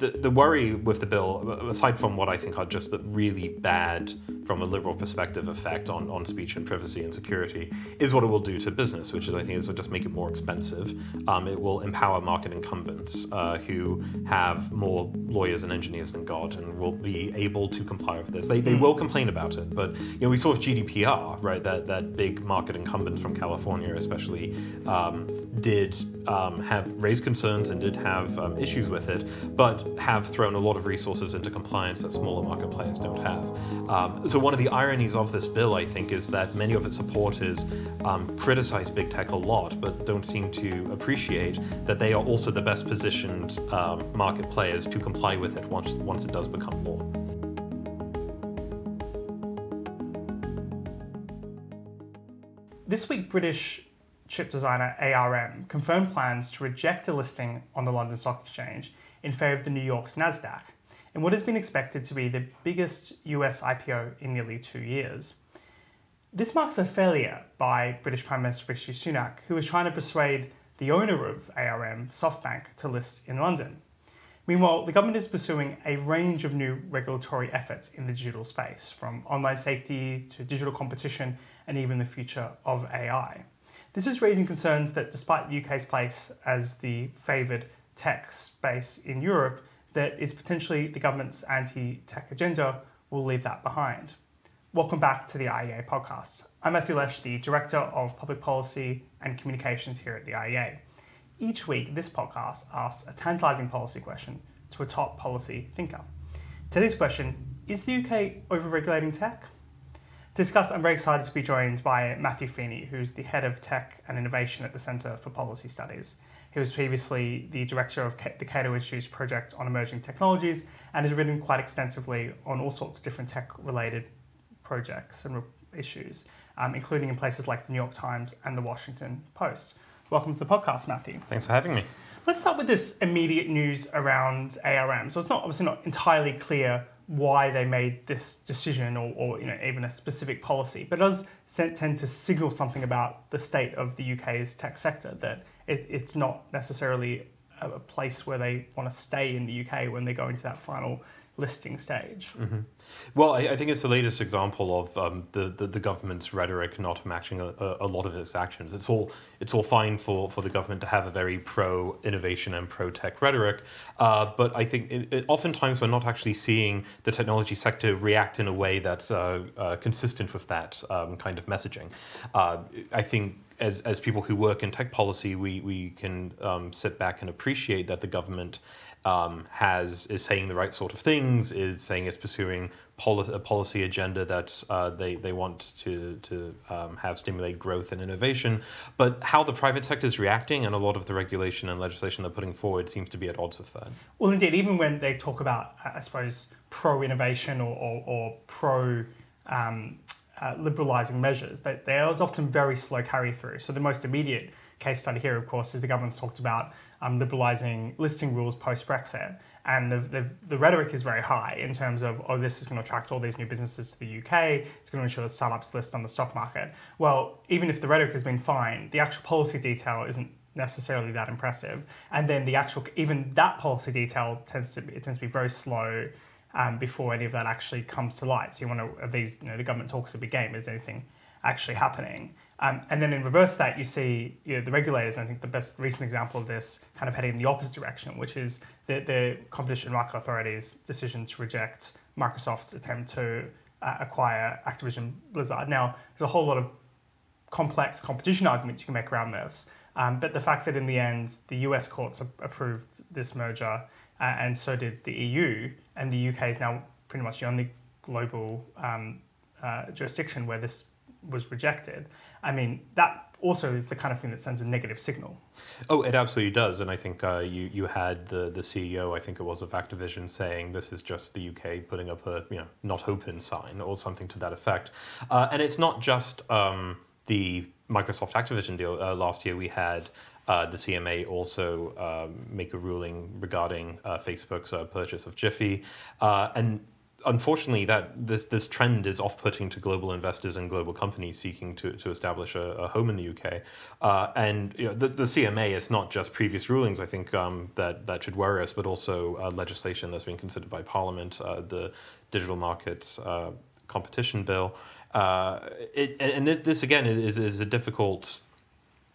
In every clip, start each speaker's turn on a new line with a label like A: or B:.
A: the, the worry with the bill, aside from what I think are just the really bad, from a liberal perspective, effect on, on speech and privacy and security, is what it will do to business, which is, I think, is will just make it more expensive. Um, it will empower market incumbents uh, who have more lawyers and engineers than God and will be able to comply with this. They, they will complain about it, but you know, we saw with GDPR, right, that, that big market incumbent from California, especially, um, did um, have raised concerns and did have um, issues with it, but have thrown a lot of resources into compliance that smaller market players don't have. Um, so one of the ironies of this bill, I think, is that many of its supporters um, criticize big tech a lot, but don't seem to appreciate that they are also the best positioned um, market players to comply with it once once it does become law.
B: This week, British chip designer ARM confirmed plans to reject a listing on the London Stock Exchange in favour of the New York's NASDAQ, in what has been expected to be the biggest US IPO in nearly two years. This marks a failure by British Prime Minister Rishi Sunak, who was trying to persuade the owner of ARM, SoftBank, to list in London. Meanwhile, the government is pursuing a range of new regulatory efforts in the digital space, from online safety to digital competition and even the future of AI. This is raising concerns that despite the UK's place as the favoured tech space in Europe, that is potentially the government's anti-tech agenda will leave that behind. Welcome back to the IEA podcast. I'm Matthew Lesh, the Director of Public Policy and Communications here at the IEA. Each week, this podcast asks a tantalising policy question to a top policy thinker. Today's question is the UK overregulating tech? To discuss, I'm very excited to be joined by Matthew Feeney, who's the head of tech and innovation at the Centre for Policy Studies. He was previously the director of the Cato Institute's project on emerging technologies and has written quite extensively on all sorts of different tech related projects and issues, um, including in places like the New York Times and the Washington Post. Welcome to the podcast, Matthew.
A: Thanks for having me.
B: Let's start with this immediate news around ARM. So it's not obviously not entirely clear why they made this decision or, or you know even a specific policy, but it does tend to signal something about the state of the UK's tech sector that it, it's not necessarily a, place where they want to stay in the UK when they go into that final listing stage.
A: Mm-hmm. Well, I, I, think it's the latest example of um, the, the, the government's rhetoric not matching a, a, lot of its actions. It's all it's all fine for, for the government to have a very pro innovation and pro tech rhetoric, uh, but I think it, it, oftentimes we're not actually seeing the technology sector react in a way that's uh, uh, consistent with that um, kind of messaging. Uh, I think as, as people who work in tech policy, we, we can um, sit back and appreciate that the government um, has is saying the right sort of things, is saying it's pursuing poli- a policy agenda that uh, they, they want to, to um, have stimulate growth and innovation. But how the private sector is reacting and a lot of the regulation and legislation they're putting forward seems to be at odds with that.
B: Well, indeed, even when they talk about, I suppose, pro innovation or, or, or pro um, uh, liberalising measures, that there's often very slow carry through. So the most immediate case study here, of course, is the government's talked about um, liberalising listing rules post Brexit. And the, the, the, rhetoric is very high in terms of, oh, this is going to attract all these new businesses to the UK. It's going to ensure that startups list on the stock market. Well, even if the rhetoric has been fine, the actual policy detail isn't necessarily that impressive. And then the actual, even that policy detail tends to be, it tends to be very slow um, before any of that actually comes to light. So you want to, these, you know, the government talks a big game. Is anything actually happening? Um, and then in reverse that, you see you know, the regulators, I think the best recent example of this kind of heading in the opposite direction, which is the, the Competition Market Authority's decision to reject Microsoft's attempt to uh, acquire Activision Blizzard. Now, there's a whole lot of complex competition arguments you can make around this, um, but the fact that in the end the US courts approved this merger uh, and so did the EU, and the UK is now pretty much the only global um, uh, jurisdiction where this was rejected. I mean, that also is the kind of thing that sends a negative signal.
A: Oh, it absolutely does, and I think uh, you you had the the CEO, I think it was of Activision, saying this is just the UK putting up a you know not open sign or something to that effect, uh, and it's not just um, the Microsoft Activision deal. Uh, last year we had. Uh, the CMA also um, make a ruling regarding uh, Facebook's uh, purchase of Giphy, and unfortunately, that this this trend is off-putting to global investors and global companies seeking to, to establish a, a home in the UK. Uh, and you know, the, the CMA is not just previous rulings. I think um, that that should worry us, but also uh, legislation that's being considered by Parliament, uh, the Digital Markets uh, Competition Bill. Uh, it, and this, this again is, is a difficult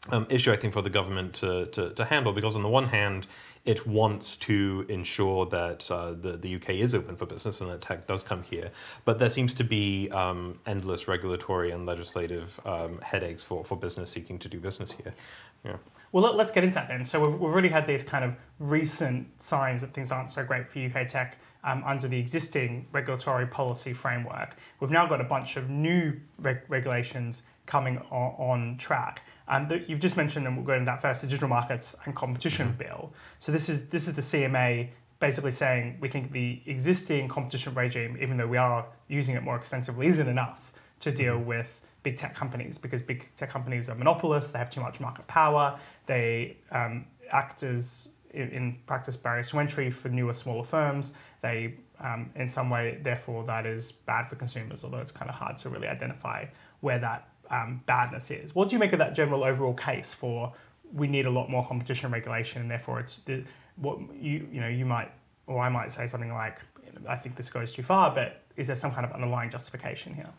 A: um, issue, I think, for the government to, to, to handle because on the one hand, it wants to ensure that uh, the, the UK is open for business and that tech does come here. But there seems to be um, endless regulatory and legislative um, headaches for, for business seeking to do business here. Yeah.
B: Well, let, us get into that then. So we've, we've really had these kind of recent signs that things aren't so great for UK tech. Um, under the existing regulatory policy framework. We've now got a bunch of new reg- regulations coming on, on track. Um, you've just mentioned, and we'll go into that first, the Digital Markets and Competition mm-hmm. Bill. So this is this is the CMA basically saying we think the existing competition regime, even though we are using it more extensively, isn't enough to deal mm-hmm. with big tech companies because big tech companies are monopolists. They have too much market power. They um, act as in, in, practice barriers to entry for newer, smaller firms. They um, in some way, therefore, that is bad for consumers. Although it's kind of hard to really identify where that um, badness is. What do you make of that general overall case for we need a lot more competition regulation and therefore it's the, what you you know you might or I might say something like I think this goes too far, but is there some kind of underlying justification here?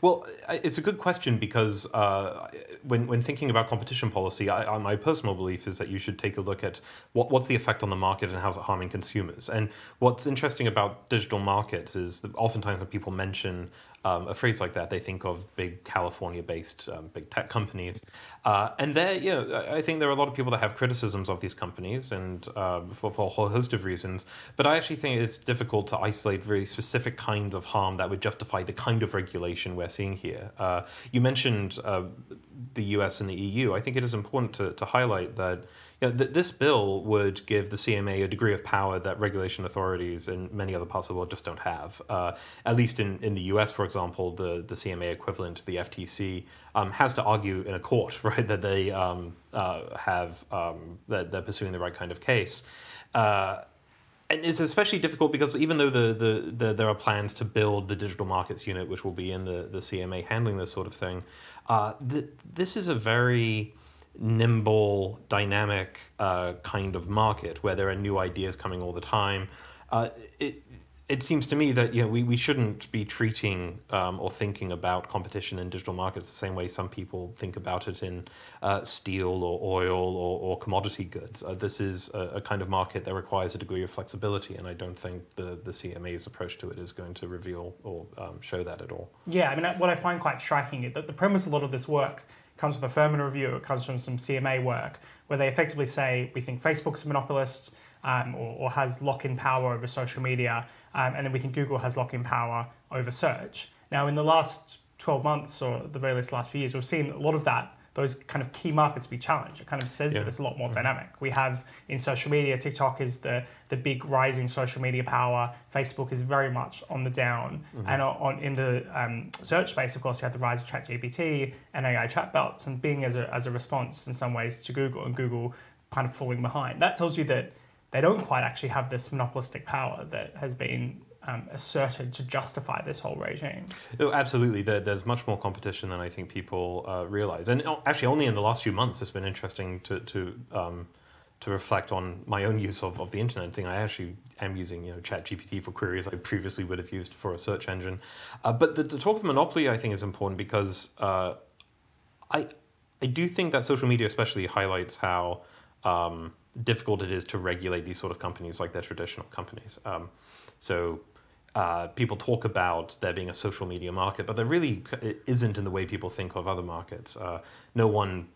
A: Well, it's a good question because uh, when, when thinking about competition policy, I, my personal belief is that you should take a look at what, what's the effect on the market and how's it harming consumers. And what's interesting about digital markets is that oftentimes when people mention um, a phrase like that, they think of big California-based um, big tech companies, uh, and there, you know, I think there are a lot of people that have criticisms of these companies, and uh, for, for a whole host of reasons. But I actually think it's difficult to isolate very specific kinds of harm that would justify the kind of regulation we're seeing here. Uh, you mentioned uh, the U.S. and the EU. I think it is important to, to highlight that know, th- this bill would give the CMA a degree of power that regulation authorities in many other parts of the world just don't have. Uh, at least in, in the US, for example, the, the CMA equivalent, the FTC, um, has to argue in a court, right, that they um, uh, have um, that they're pursuing the right kind of case. Uh, and it's especially difficult because even though the, the, the, there are plans to build the digital markets unit, which will be in the, the CMA handling this sort of thing, uh, this is a very nimble, dynamic uh, kind of market where there are new ideas coming all the time. Uh, it, it seems to me that you know, we, we shouldn't be treating um, or thinking about competition in digital markets the same way some people think about it in uh, steel or oil or, or commodity goods. Uh, this is a, a, kind of market that requires a degree of flexibility, and I don't think the, the CMA's approach to it is going to reveal or um, show that at all.
B: Yeah, I mean, what I find quite striking is that the premise of a lot of this work comes from the Furman Review, it comes from some CMA work, where they effectively say we think Facebook's a monopolist um, or, or, has lock in power over social media, um, and then we think Google has lock in power over search. Now, in the last 12 months, or the very least last few years, we've seen a lot of that those kind of key markets be challenged. It kind of says yeah. that it's a lot more mm-hmm. dynamic. We have in social media, TikTok is the the big rising social media power. Facebook is very much on the down, mm-hmm. and on in the um, search space, of course, you have the rise of ChatGPT and AI chatbots, and Bing as a as a response in some ways to Google, and Google kind of falling behind. That tells you that they don't quite actually have this monopolistic power that has been um, asserted to justify this whole regime.
A: Oh, absolutely. There, there's much more competition than I think people uh, realize. And oh, actually, only in the last few months, it's been interesting to, to, um, to reflect on my own use of, of the internet thing. I actually am using you know ChatGPT for queries I previously would have used for a search engine. Uh, but the, the, talk of monopoly, I think, is important because uh, I, I do think that social media especially highlights how um, difficult it is to regulate these sort of companies like their traditional companies. Um, so uh, people talk about there being a social media market, but there really isn't in the way people think of other markets. Uh, no one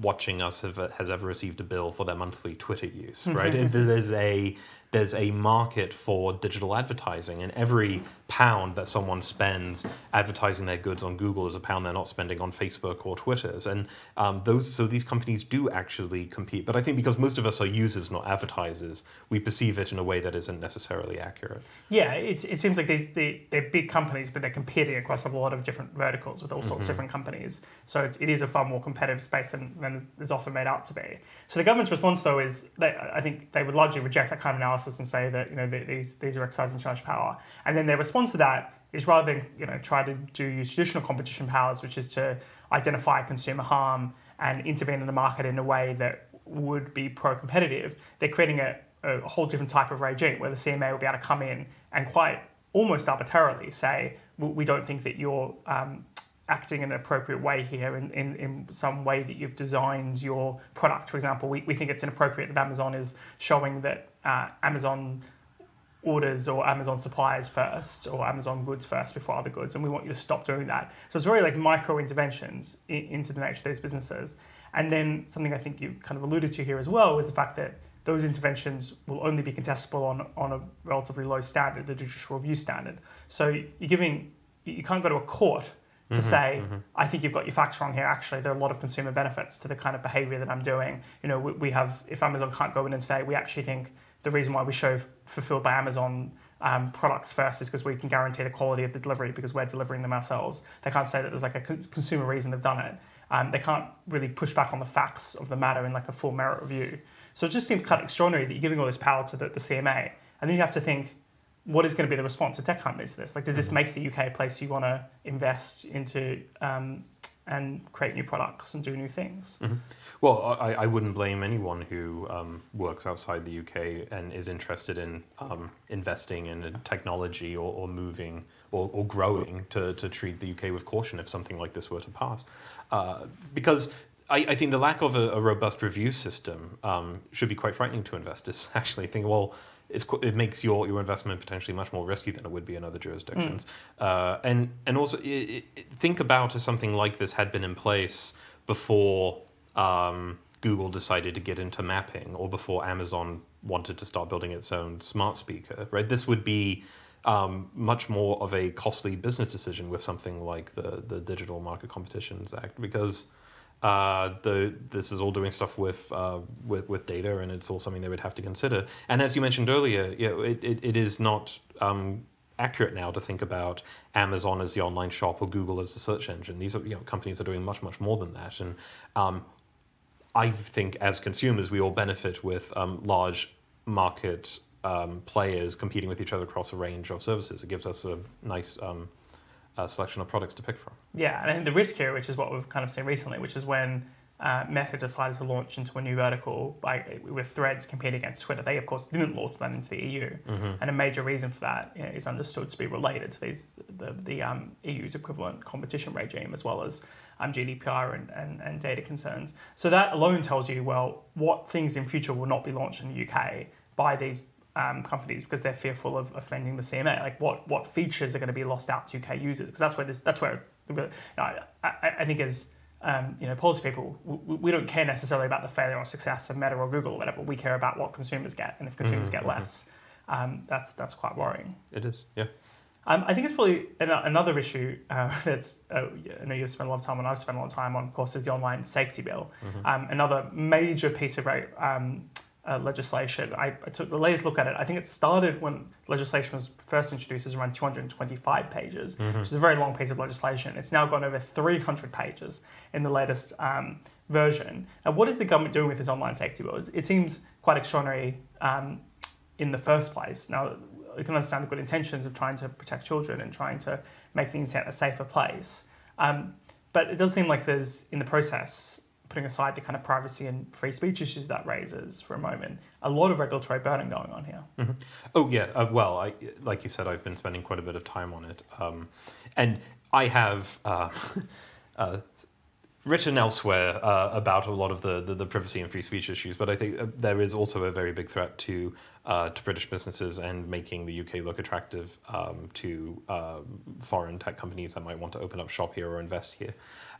A: watching us have, has ever received a bill for their monthly Twitter use, right? There's a there's a market for digital advertising, and every pound that someone spends advertising their goods on Google is a pound they're not spending on Facebook or Twitter's. And um, those, so these companies do actually compete. But I think because most of us are users, not advertisers, we perceive it in a way that isn't necessarily accurate.
B: Yeah, it, it seems like these they, they're big companies, but they're competing across a lot of different verticals with all sorts mm-hmm. of different companies. So it, it is a far more competitive space than, than is often made out to be. So the government's response, though, is they, I think they would largely reject that kind of analysis and say that you know these these are exercising too much power, and then their response to that is rather than you know try to do use traditional competition powers, which is to identify consumer harm and intervene in the market in a way that would be pro-competitive, they're creating a, a whole different type of regime where the CMA will be able to come in and quite almost arbitrarily say we don't think that you're um, acting in an appropriate way here in, in, in some way that you've designed your product. For example, we, we think it's inappropriate that Amazon is showing that uh, Amazon orders or Amazon suppliers first or Amazon goods first before other goods, and we want you to stop doing that. So it's very like micro interventions in, into the nature of these businesses. And then something I think you kind of alluded to here as well is the fact that those interventions will only be contestable on, on a relatively low standard, the judicial review standard. So you're giving, you can't go to a court to mm-hmm, say, mm-hmm. I think you've got your facts wrong here. Actually, there are a lot of consumer benefits to the kind of behavior that I'm doing. You know, we, we have, if Amazon can't go in and say, we actually think the reason why we show fulfilled by Amazon um, products first is because we can guarantee the quality of the delivery because we're delivering them ourselves. They can't say that there's like a consumer reason they've done it. Um, they can't really push back on the facts of the matter in like a full merit review. So it just seems kind of extraordinary that you're giving all this power to the, the CMA, and then you have to think, what is going to be the response of tech companies to this? Like, does this mm-hmm. make the UK a place you want to invest into um, and create new products and do new things?
A: Mm-hmm. Well, I, I wouldn't blame anyone who um, works outside the UK and is interested in um, investing in technology or, or moving or, or, growing to, to treat the UK with caution if something like this were to pass. Uh, because I, I, think the lack of a, a robust review system um, should be quite frightening to investors. Actually, think well, it's it makes your, your investment potentially much more risky than it would be in other jurisdictions. Mm. Uh, and and also it, it, think about if something like this had been in place before um, Google decided to get into mapping or before Amazon wanted to start building its own smart speaker. Right, this would be um, much more of a costly business decision with something like the the Digital Market Competitions Act because uh, the this is all doing stuff with, uh, with with data, and it's all something they would have to consider. And as you mentioned earlier, you know, it, it, it is not um, accurate now to think about Amazon as the online shop or Google as the search engine. These are you know companies are doing much much more than that, and um, I think as consumers we all benefit with um, large market um, players competing with each other across a range of services. It gives us a nice uh, selection of products to pick from.
B: Yeah, and I think the risk here, which is what we've kind of seen recently, which is when uh, Meta decided to launch into a new vertical by, with Threads competing against Twitter. They, of course, didn't launch that into the EU, mm-hmm. and a major reason for that you know, is understood to be related to these the, the um, EU's equivalent competition regime, as well as um, GDPR and, and, and data concerns. So that alone tells you, well, what things in future will not be launched in the UK by these um, companies because they're fearful of offending the CMA. Like what what features are going to be lost out to UK users? Because that's where this that's where you know, I, I, think as um, you know policy people we, we, don't care necessarily about the failure or success of Meta or Google or whatever. We care about what consumers get, and if consumers mm-hmm. get less, um, that's that's quite worrying.
A: It is, yeah.
B: Um, I think it's probably an, another issue uh, that's, uh, I know you've spent a lot of time on, I've spent a lot of time on, of course, is the online safety bill. Mm-hmm. Um, another major piece of um, uh, legislation. I, I, took the latest look at it. I think it started when legislation was first introduced as around 225 pages, mm-hmm. which is a very long piece of legislation. It's now gone over 300 pages in the latest um, version. Now, what is the government doing with this online safety bill? It seems quite extraordinary um, in the first place. Now, you can understand the good intentions of trying to protect children and trying to make the internet a safer place. Um, but it does seem like there's, in the process, putting aside the kind of privacy and free speech issues that raises for a moment, a lot of regulatory burden going on here.
A: Mm-hmm. Oh yeah, uh, well, I, like you said, I've been spending quite a bit of time on it, um, and I have uh, uh, written elsewhere uh, about a lot of the, the, the, privacy and free speech issues, but I think uh, there is also a very big threat to uh, to British businesses and making the UK look attractive um, to foreign tech companies that might want to open up shop here or invest here.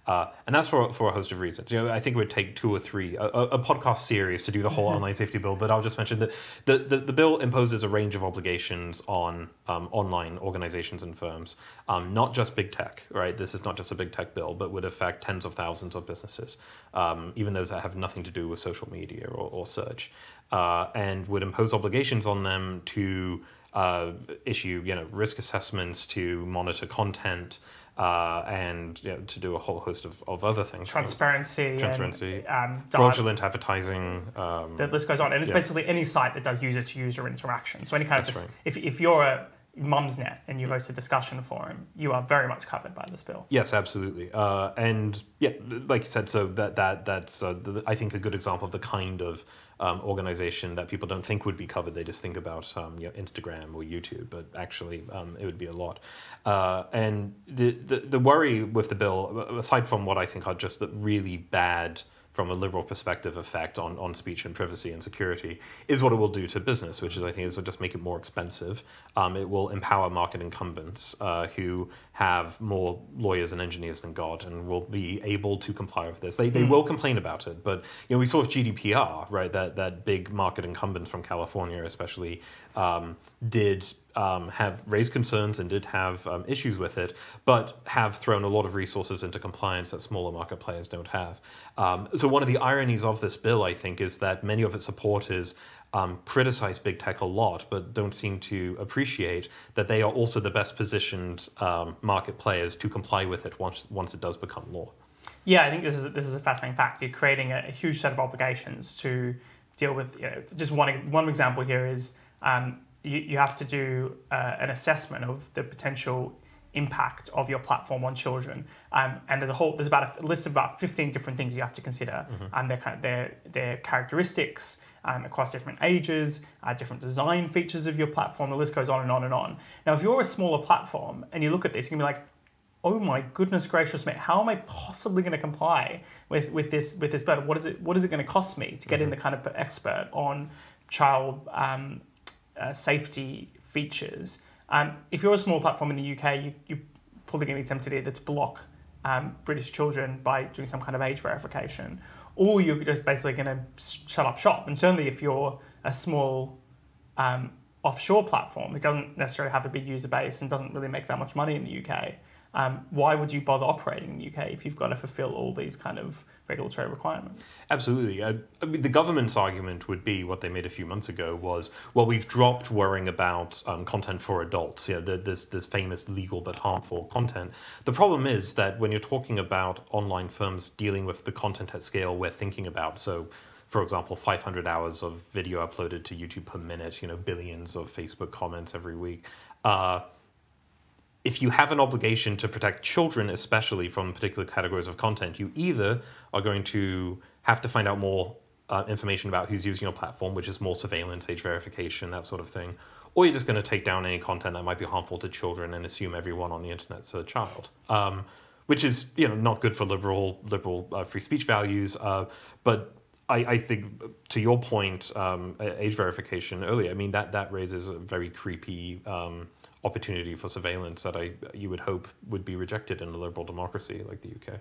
A: Uh, and that's for, for a host of reasons. You know, I think it would take two or three, a, a podcast series to do the whole online safety bill, but I'll just mention that the, the, the bill imposes a range of obligations on um, online organizations and firms, um, not just big tech, right? This is not just a big tech bill, but would affect tens of thousands of businesses, um, even those that have nothing to do with social media or, or search, uh, and would impose obligations on them to uh, issue you know, risk assessments, to monitor content, uh, and you know, to do a whole host of, of other things.
B: Transparency,
A: Transparency,
B: and, um,
A: fraudulent advertising. Um,
B: the list goes on, and it's
A: yeah.
B: basically any site that does user-to-user interaction. So any kind
A: That's
B: of dis-
A: right.
B: if if you're a Mumsnet and you host a discussion forum, you are very much covered by this bill.
A: Yes, absolutely, uh, and yeah, like you said, so that that that's uh, the, I think a good example of the kind of um, organization that people don't think would be covered. They just think about um, you know, Instagram or YouTube, but actually um, it would be a lot. Uh, and the, the the worry with the bill, aside from what I think are just the really bad from a liberal perspective effect on, on speech and privacy and security is what it will do to business, which is I think is will just make it more expensive. Um, it will empower market incumbents uh, who have more lawyers and engineers than God and will be able to comply with this. They, they will complain about it, but you know we saw with GDPR, right? That that big market incumbent from California, especially, um, did um, have raised concerns and did have um, issues with it, but have thrown a lot of resources into compliance that smaller market players don't have. Um, so one of the ironies of this bill, I think, is that many of its supporters um, criticize big tech a lot, but don't seem to appreciate that they are also the best positioned um, market players to comply with it once once it does become law.
B: Yeah, I think this is this is a fascinating fact. You're creating a, a huge set of obligations to deal with. You know, just one one example here is um, you, you have to do uh, an assessment of the potential impact of your platform on children. Um, and there's a whole there's about a list of about 15 different things you have to consider. And their kind of their their characteristics um, across different ages, uh, different design features of your platform. The list goes on and on and on. Now, if you're a smaller platform and you look at this, you can be like, oh my goodness gracious me how am i possibly going to comply with, with this with this bill what is it what is it going to cost me to get in the kind of expert on child um, uh, safety features. Um, if you're a small platform in the uk you, you're probably going to be tempted either to block um, british children by doing some kind of age verification or you're just basically going to shut up shop. And certainly if you're a small um, offshore platform it doesn't necessarily have a big user base and doesn't really make that much money in the uk um, why would you bother operating in the UK if you've got to fulfill all these kind of regulatory requirements?
A: Absolutely. I, I mean, the government's argument would be what they made a few months ago was, well, we've dropped worrying about um, content for adults. You know, the, this this famous legal but harmful content. The problem is that when you're talking about online firms dealing with the content at scale we're thinking about, so for example, 500 hours of video uploaded to YouTube per minute, you know, billions of Facebook comments every week. Uh, if you have an obligation to protect children, especially from particular categories of content, you either are going to have to find out more uh, information about who's using your platform, which is more surveillance, age verification, that sort of thing, or you're just going to take down any content that might be harmful to children and assume everyone on the internet's a child. Um, which is you know not good for liberal liberal uh, free speech values, uh, but I, I think to your point, um, age verification earlier. I mean that that raises a very creepy um, opportunity for surveillance that I you would hope would be rejected in a liberal democracy like the UK.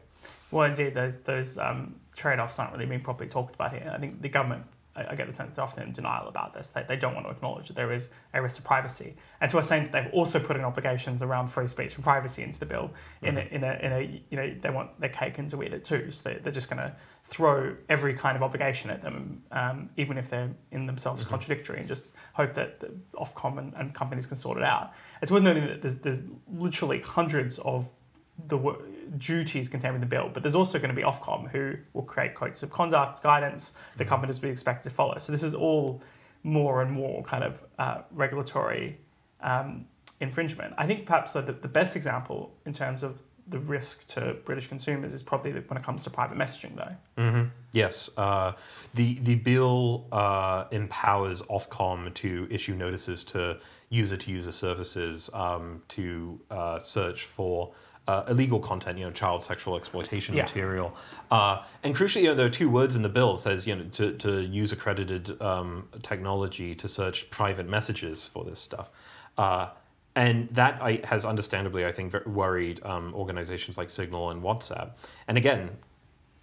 B: Well, indeed, those those um, trade offs aren't really being properly talked about here. I think the government, I, I get the sense they're often in denial about this. They, they don't want to acknowledge that there is a risk to privacy. And so we're saying that they've also put in obligations around free speech and privacy into the bill. In a, in a, in a you know, they want their cake and to eat it too. So they, they're just going to throw every kind of obligation at them, um, even if they're in themselves contradictory, and just hope that the Ofcom and, and companies can sort it out. It's worth noting that there's, there's literally hundreds of the duties contained in the bill, but there's also going to be Ofcom who will create codes of conduct, guidance the companies will be expected to follow. So this is all more and more kind of uh, regulatory um, infringement. I think perhaps the, the best example in terms of the risk to British consumers is probably when it comes to private messaging, though.
A: Mm-hmm. Yes, uh, the the bill uh, empowers Ofcom to issue notices to user to user services um, to uh, search for. Uh, illegal content, you know, child sexual exploitation
B: Yeah.
A: material, uh, and crucially, you know, there are two words in the bill. Says, you know, to, to use accredited um, technology to search private messages for this stuff. Uh, and that I, has understandably, I think, worried um, organizations like Signal and WhatsApp. And again,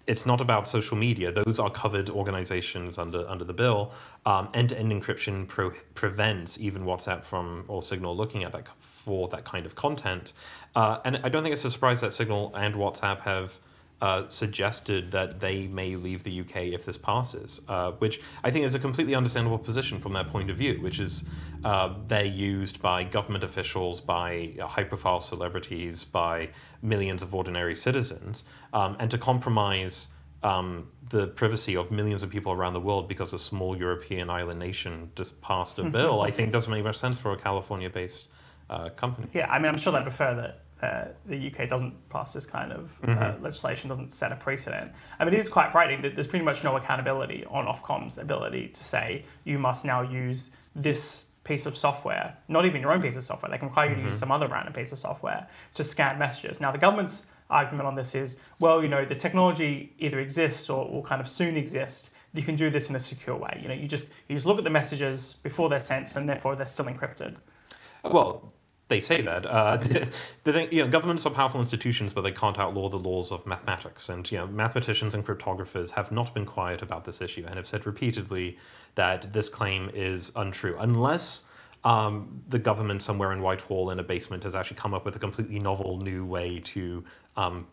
A: it's not about social media; those are covered organizations under under the bill. Um, end-to-end encryption pro- prevents even WhatsApp from or Signal looking at that for that kind of content. Uh, and I don't think it's a surprise that Signal and WhatsApp have uh, suggested that they may leave the UK if this passes, uh, which I think is a completely understandable position from their point of view, which is uh, they're used by government officials, by high profile celebrities, by millions of ordinary citizens, um, and to compromise. Um, the privacy of millions of people around the world because a small European island nation just passed a bill, I think doesn't make much sense for a California based uh, company.
B: Yeah, I mean, I'm sure they prefer that uh, the UK doesn't pass this kind of uh,
A: Mm-hmm.
B: legislation, doesn't set a precedent. I mean, it is quite frightening that there's pretty much no accountability on Ofcom's ability to say you must now use this piece of software, not even your own piece of software. They can require you to
A: Mm-hmm.
B: use some other random piece of software to scan messages. Now, the government's argument on this is, well, you know, the technology either exists or will kind of soon exist. You can do this in a secure way. You know, you just you just look at the messages before they're sent, and therefore they're still encrypted.
A: Well, they say that. Uh, the thing, you know, governments are powerful institutions, but they can't outlaw the laws of mathematics. And you know, mathematicians and cryptographers have not been quiet about this issue and have said repeatedly that this claim is untrue, unless um, the government somewhere in Whitehall in a basement has actually come up with a completely novel new way to um,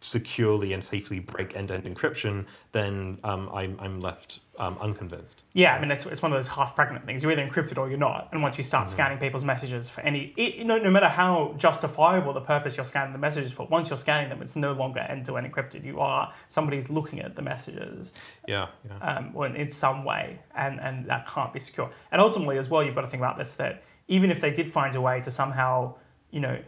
A: securely and safely break end-to-end encryption. Then um, I'm, I'm left um, unconvinced.
B: Yeah, I mean, it's, it's one of those half pregnant things. You're either encrypted or you're not. And once you start scanning people's messages for any, it, you know, no matter how justifiable the purpose you're scanning the messages for, once you're scanning them, it's no longer end to end encrypted. You are, somebody's looking at the messages
A: Yeah, yeah.
B: um, or in some way, and, and that can't be secure. And ultimately, as well, you've got to think about this that even if they did find a way to somehow, you know,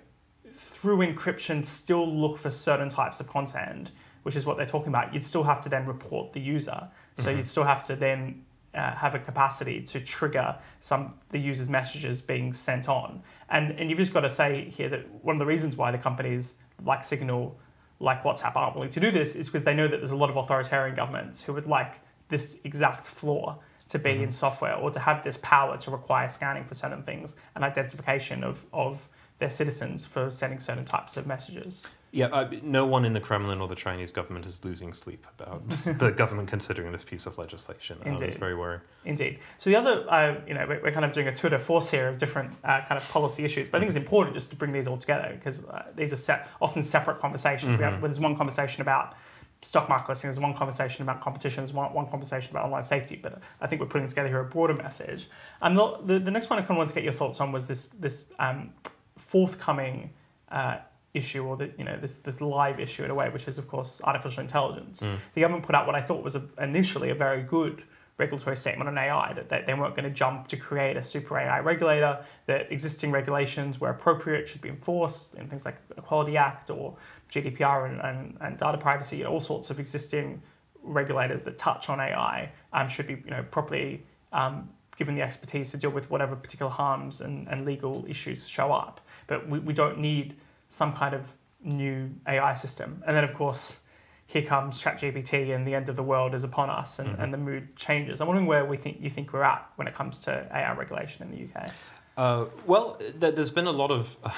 B: through encryption, still look for certain types of content, which is what they're talking about, you'd still have to then report the user. So you'd still have to then uh, have a capacity to trigger some the user's messages being sent on. And and you've just got to say here that one of the reasons why the companies like Signal, like WhatsApp, aren't willing to do this is because they know that there's a lot of authoritarian governments who would like this exact flaw to be in software or to have this power to require scanning for certain things and identification of, of their citizens for sending certain types of messages.
A: Yeah, uh, no one in the Kremlin or the Chinese government is losing sleep about the government considering this piece of legislation. Um, it's
B: Indeed.
A: very worrying.
B: Indeed. So the other, uh, you know, we're kind of doing a tour de force here of different uh, kind of policy issues, but I think it's important just to bring these all together because uh, these are set, often separate conversations. We have, there's one conversation about stock market listings, there's one conversation about competition, there's one, one conversation about online safety, but I think we're putting together here a broader message. And the, the, the next one I kind of wanted to get your thoughts on was this this um, forthcoming uh, issue or the, you know this this live issue in a way, which is of course artificial intelligence. The government put out what I thought was a, initially a very good regulatory statement on AI that they, they weren't going to jump to create a super AI regulator. That existing regulations where appropriate should be enforced in things like Equality Act or GDPR and, and, and data privacy. Know, all sorts of existing regulators that touch on AI um, should be you know properly um, given the expertise to deal with whatever particular harms and, and legal issues show up. But we, we don't need some kind of new AI system. And then, of course, here comes ChatGPT and the end of the world is upon us and, and the mood changes. I'm wondering where we think you think we're at when it comes to AI regulation in the UK.
A: Uh, well, th- there's been a lot of uh,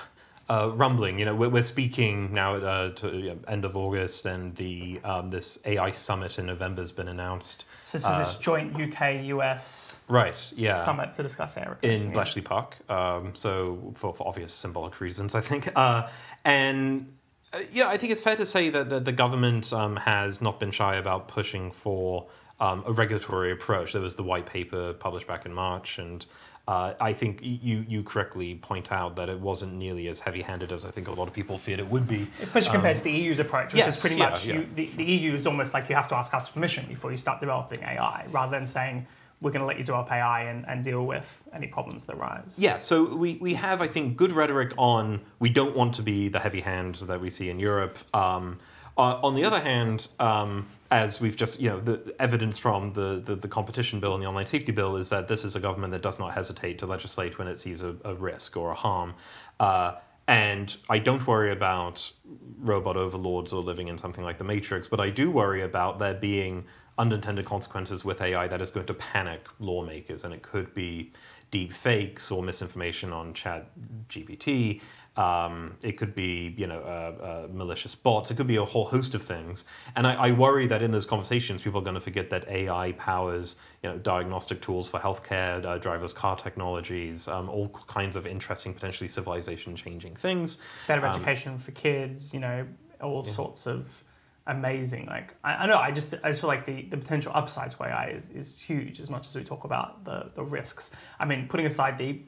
A: uh, rumbling. You know, we're, we're speaking now at uh, to, you know, end of August, and the um, this AI summit in November has been announced.
B: So this is this joint UK-US
A: Right. Yeah.
B: summit to discuss AI
A: in. Bletchley Park. Um, so for, for obvious symbolic reasons, I think. Uh, and uh, yeah, I think it's fair to say that the, the government um, has not been shy about pushing for um, a regulatory approach. There was the white paper published back in March, and uh, I think you you correctly point out that it wasn't nearly as heavy-handed as I think a lot of people feared it would be.
B: Especially compared to the EU's approach, which
A: Um, yes,
B: is pretty
A: yeah,
B: much
A: yeah.
B: You, the, the EU is almost like you have to ask us permission before you start developing AI, rather than saying we're going to let you develop AI and, and deal with any problems that arise.
A: Yeah, so we, we have, I think, good rhetoric on we don't want to be the heavy hand that we see in Europe. Um, uh, on the other hand, um, as we've just, you know, the evidence from the, the, the competition bill and the online safety bill is that this is a government that does not hesitate to legislate when it sees a, a risk or a harm. Uh, and I don't worry about robot overlords or living in something like the Matrix, but I do worry about there being unintended consequences with AI that is going to panic lawmakers, and it could be deep fakes or misinformation on Chat GPT. Um, it could be, you know, uh, uh, malicious bots. It could be a whole host of things. And I, I worry that in those conversations, people are going to forget that AI powers, you know, diagnostic tools for healthcare, uh, driverless car technologies, um, all kinds of interesting, potentially civilization-changing things.
B: Better
A: Um,
B: education for kids, you know, all sorts of amazing. Like I, I know, I just I just feel like the, the potential upsides for AI is, is huge as much as we talk about the, the risks. I mean, putting aside the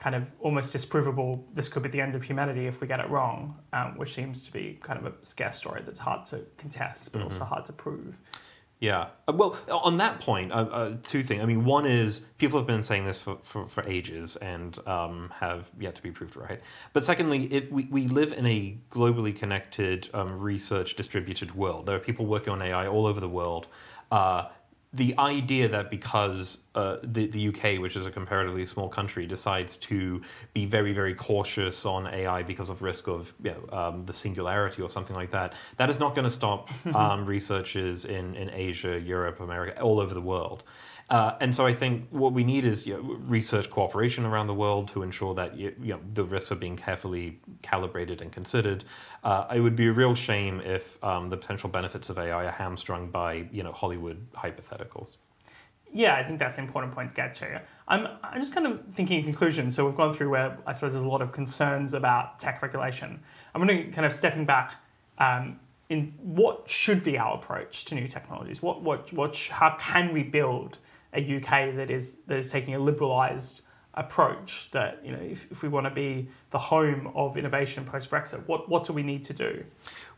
B: kind of almost disprovable, this could be the end of humanity if we get it wrong, um, which seems to be kind of a scare story that's hard to contest, but mm-hmm. also hard to prove.
A: Yeah. Uh, well, on that point, uh, uh, two things. I mean, one is people have been saying this for, for, for ages and um, have yet to be proved right. But secondly, it, we, we live in a globally connected, um, research distributed world. There are people working on AI all over the world. Uh, the idea that because uh, the, the UK, which is a comparatively small country, decides to be very, very cautious on AI because of risk of you know, um, the singularity or something like that, that is not going to stop um, researchers in, in Asia, Europe, America, all over the world. Uh, and so I think what we need is you know, research cooperation around the world to ensure that you, you know, the risks are being carefully calibrated and considered. Uh, it would be a real shame if um, the potential benefits of AI are hamstrung by you know Hollywood hypotheticals.
B: Yeah, I think that's an important point to get to. I'm, I'm just kind of thinking in conclusion. So we've gone through where I suppose there's a lot of concerns about tech regulation. I'm going to kind of stepping back. Um, in what should be our approach to new technologies? What, what, what, how can we build a UK that is that is taking a liberalised approach that you know if, if we want to be the home of innovation post Brexit, what what do we need to do?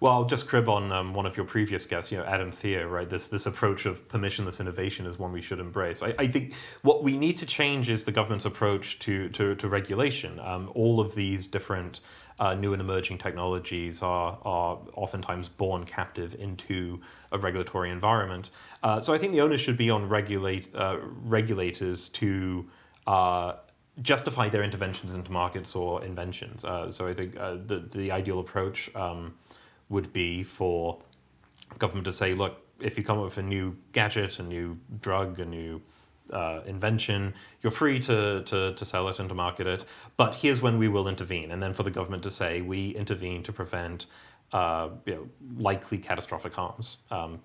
A: Well, I'll just crib on um, one of your previous guests, you know, Adam Thierer, right? This this approach of permissionless innovation is one we should embrace. I, I think what we need to change is the government's approach to to, to regulation. Um, all of these different uh, new and emerging technologies are, are oftentimes born captive into a regulatory environment. Uh, so I think the onus should be on regulate, uh, regulators to uh, justify their interventions into markets or inventions. Uh, so I think uh, the, the ideal approach um, would be for government to say, look, if you come up with a new gadget, a new drug, a new uh, invention. You're free to, to, to sell it and to market it, but here's when we will intervene. And then for the government to say, we intervene to prevent uh, you know, likely catastrophic harms, um,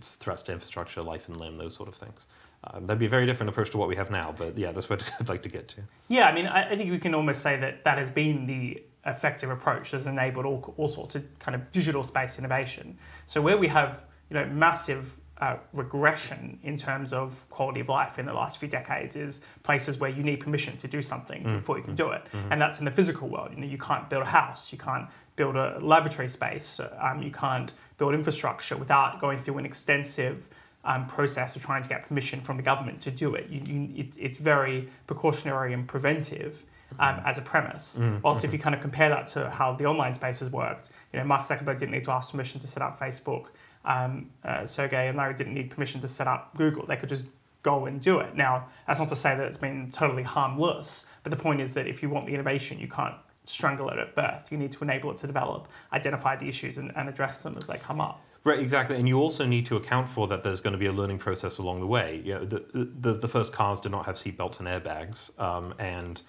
A: threats to infrastructure, life and limb, those sort of things. Um, that'd be a very different approach to what we have now, but yeah, that's what I'd like to get to.
B: Yeah, I mean, I, I think we can almost say that that has been the effective approach that's enabled all, all sorts of kind of digital space innovation. So where we have you know massive uh, regression in terms of quality of life in the last few decades is places where you need permission to do something mm. before you can do it, mm-hmm. and that's in the physical world. You know, you can't build a house, you can't build a laboratory space, um, you can't build infrastructure without going through an extensive um, process of trying to get permission from the government to do it. You, you, it it's very precautionary and preventive. Um, mm. as a premise. Mm, Whilst mm-hmm. if you kind of compare that to how the online space has worked, you know, Mark Zuckerberg didn't need to ask permission to set up Facebook um, uh, Sergey and Larry didn't need permission to set up Google. They could just go and do it. Now, that's not to say that it's been totally harmless, but the point is that if you want the innovation, you can't strangle it at birth. You need to enable it to develop, identify the issues, and, and address them as they come up.
A: Right, exactly, and you also need to account for that. There's going to be a learning process along the way. You know, the, the the first cars did not have seatbelts and airbags, um, and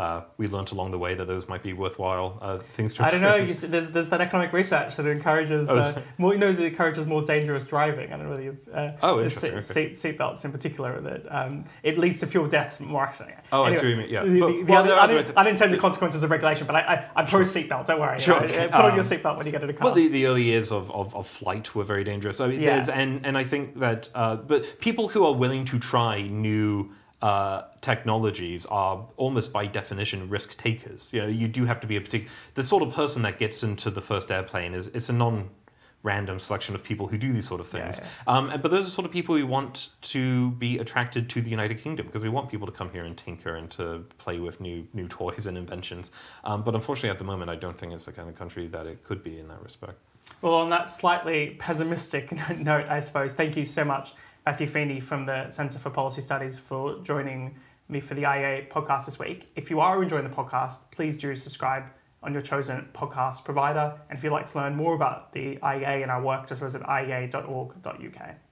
A: uh, we learned along the way that those might be worthwhile uh, things to.
B: I don't know. You see, there's there's that economic research that encourages oh, uh, more. You know, that encourages more dangerous driving. I don't know whether you've. Uh,
A: oh, interesting.
B: Seat, seat belts in particular that um, it leads to fewer deaths, more accidents.
A: Oh, anyway, I see what you mean. Yeah.
B: The, the, the well, other, un, unintended consequences of regulation, but I, I am pro seatbelt. Don't worry. Sure. You know, put um, on your seatbelt when you get in a car.
A: Well, the, the early years of, of, of flight were very dangerous. I mean, yeah. and and I think that uh, but people who are willing to try new uh, technologies are almost by definition risk takers. You know, you do have to be a particular the sort of person that gets into the first airplane is it's a non random selection of people who do these sort of things. Yeah, yeah. Um, but those are sort of people we want to be attracted to the United Kingdom because we want people to come here and tinker and to play with new new toys and inventions. Um, but unfortunately, at the moment, I don't think it's the kind of country that it could be in that respect.
B: Well, on that slightly pessimistic note, I suppose, thank you so much Matthew Feeney from the Centre for Policy Studies for joining me for the IEA podcast this week. If you are enjoying the podcast, please do subscribe on your chosen podcast provider. And if you'd like to learn more about the IEA and our work, just visit iea.org.uk.